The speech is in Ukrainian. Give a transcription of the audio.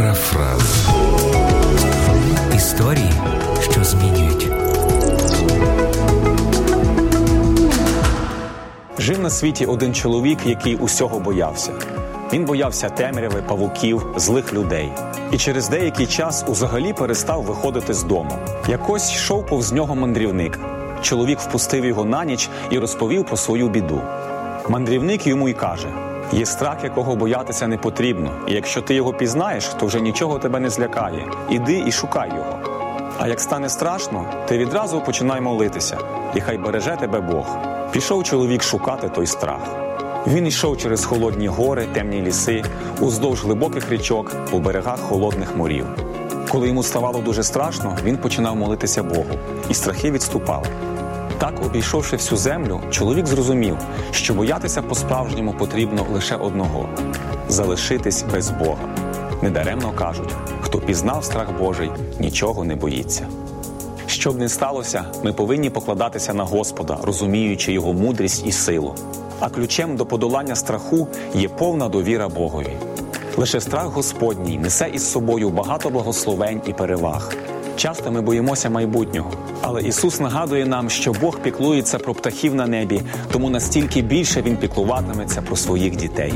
Парафраз. Історії, що змінюють. Жив на світі один чоловік, який усього боявся. Він боявся темряви, павуків, злих людей. І через деякий час взагалі перестав виходити з дому. Якось йшов повз нього мандрівник. Чоловік впустив його на ніч і розповів про свою біду. Мандрівник йому й каже: є страх, якого боятися не потрібно, і якщо ти його пізнаєш, то вже нічого тебе не злякає. Іди і шукай його. А як стане страшно, ти відразу починай молитися, і хай береже тебе Бог. Пішов чоловік шукати той страх. Він йшов через холодні гори, темні ліси, уздовж глибоких річок, по берегах холодних морів. Коли йому ставало дуже страшно, він починав молитися Богу, і страхи відступали. Так, обійшовши всю землю, чоловік зрозумів, що боятися по-справжньому потрібно лише одного залишитись без Бога. Недаремно кажуть, хто пізнав страх Божий, нічого не боїться. Що б не сталося, ми повинні покладатися на Господа, розуміючи його мудрість і силу. А ключем до подолання страху є повна довіра Богові. Лише страх Господній несе із собою багато благословень і переваг. Часто ми боїмося майбутнього, але Ісус нагадує нам, що Бог піклується про птахів на небі, тому настільки більше Він піклуватиметься про своїх дітей.